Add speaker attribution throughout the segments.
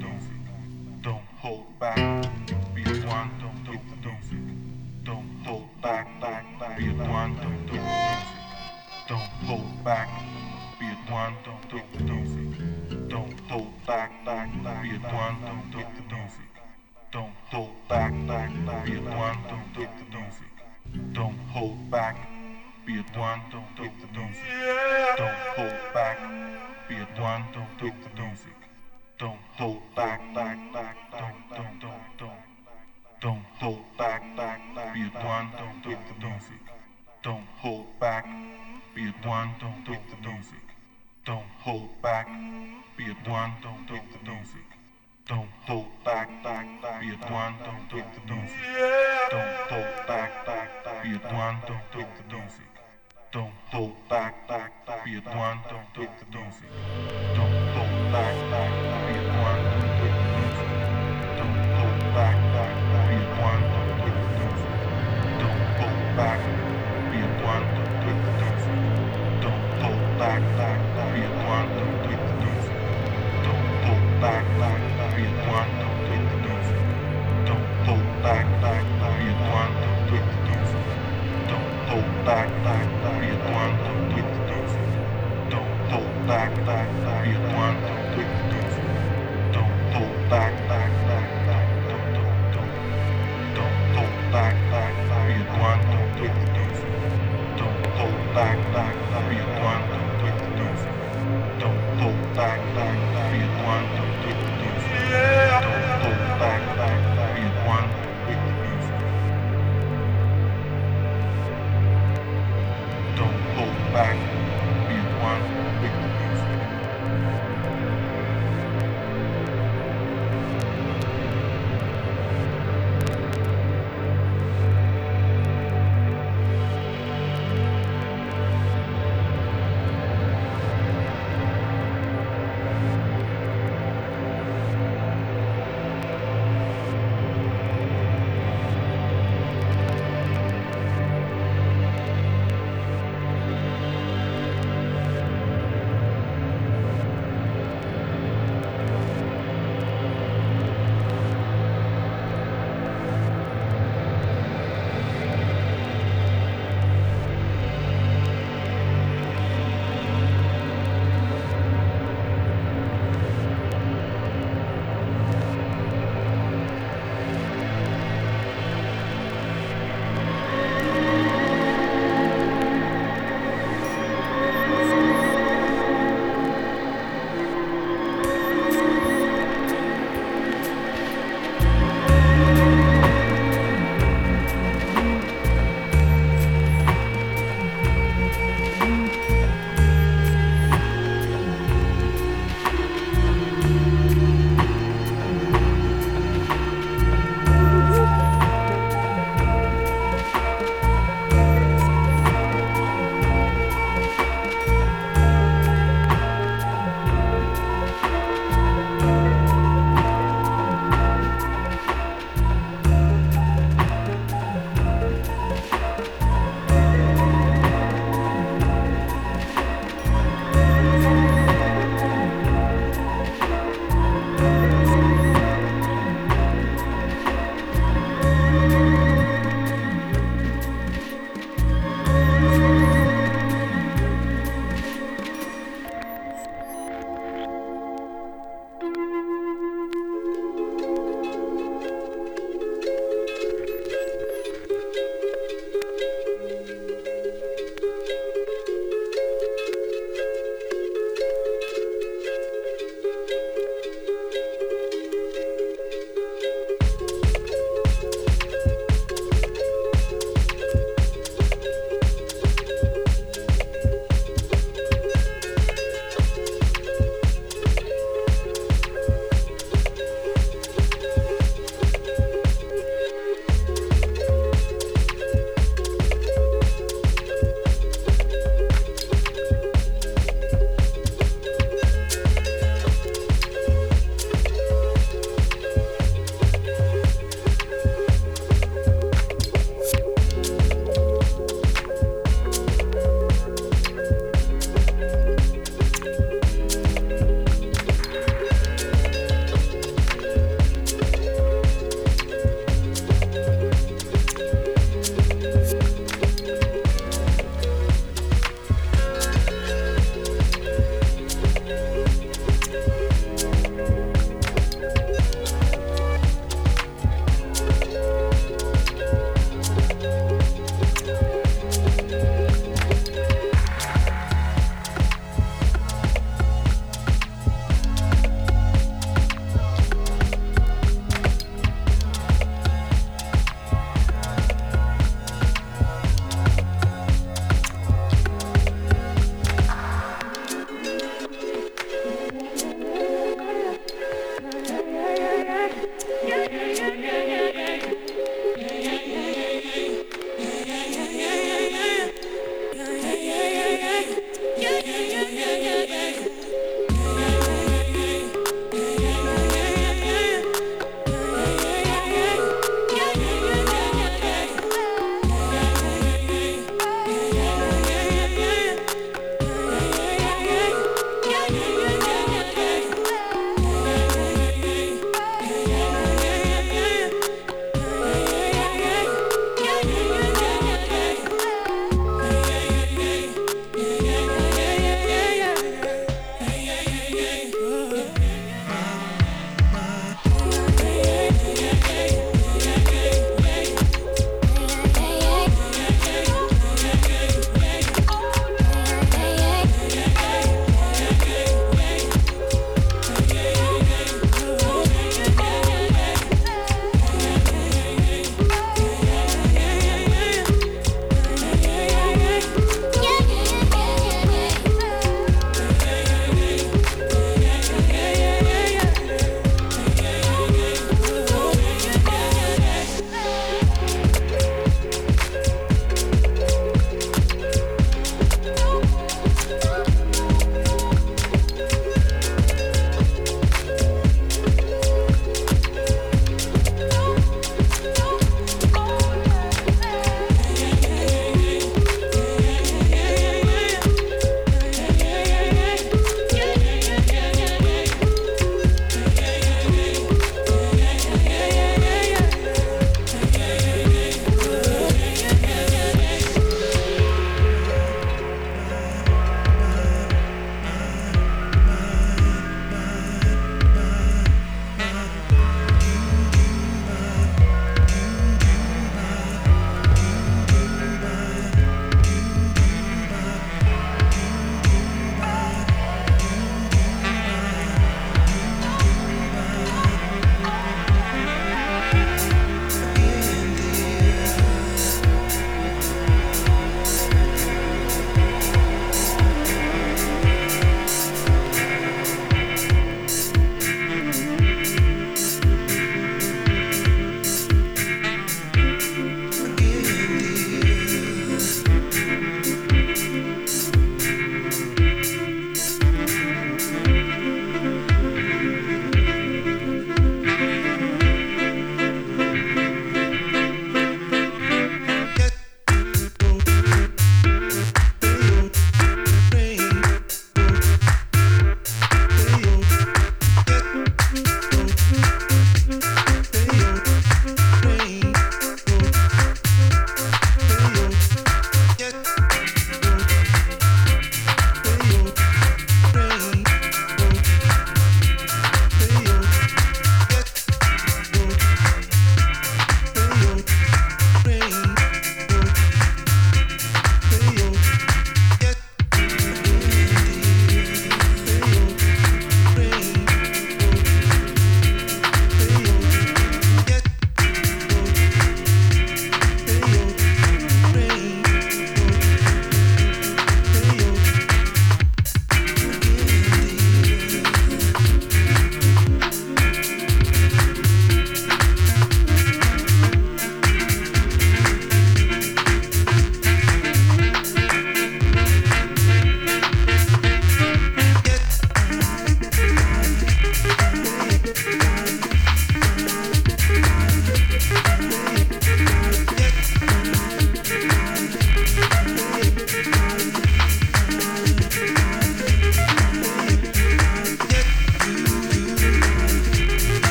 Speaker 1: don't, hold back. Be one, don't, hold back. Be one, don't, hold back. Be one, don't, hold back. Be one, don't, hold back. Be one, don't, hold back. Be one, don't. back.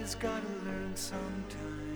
Speaker 1: he has gotta learn sometime.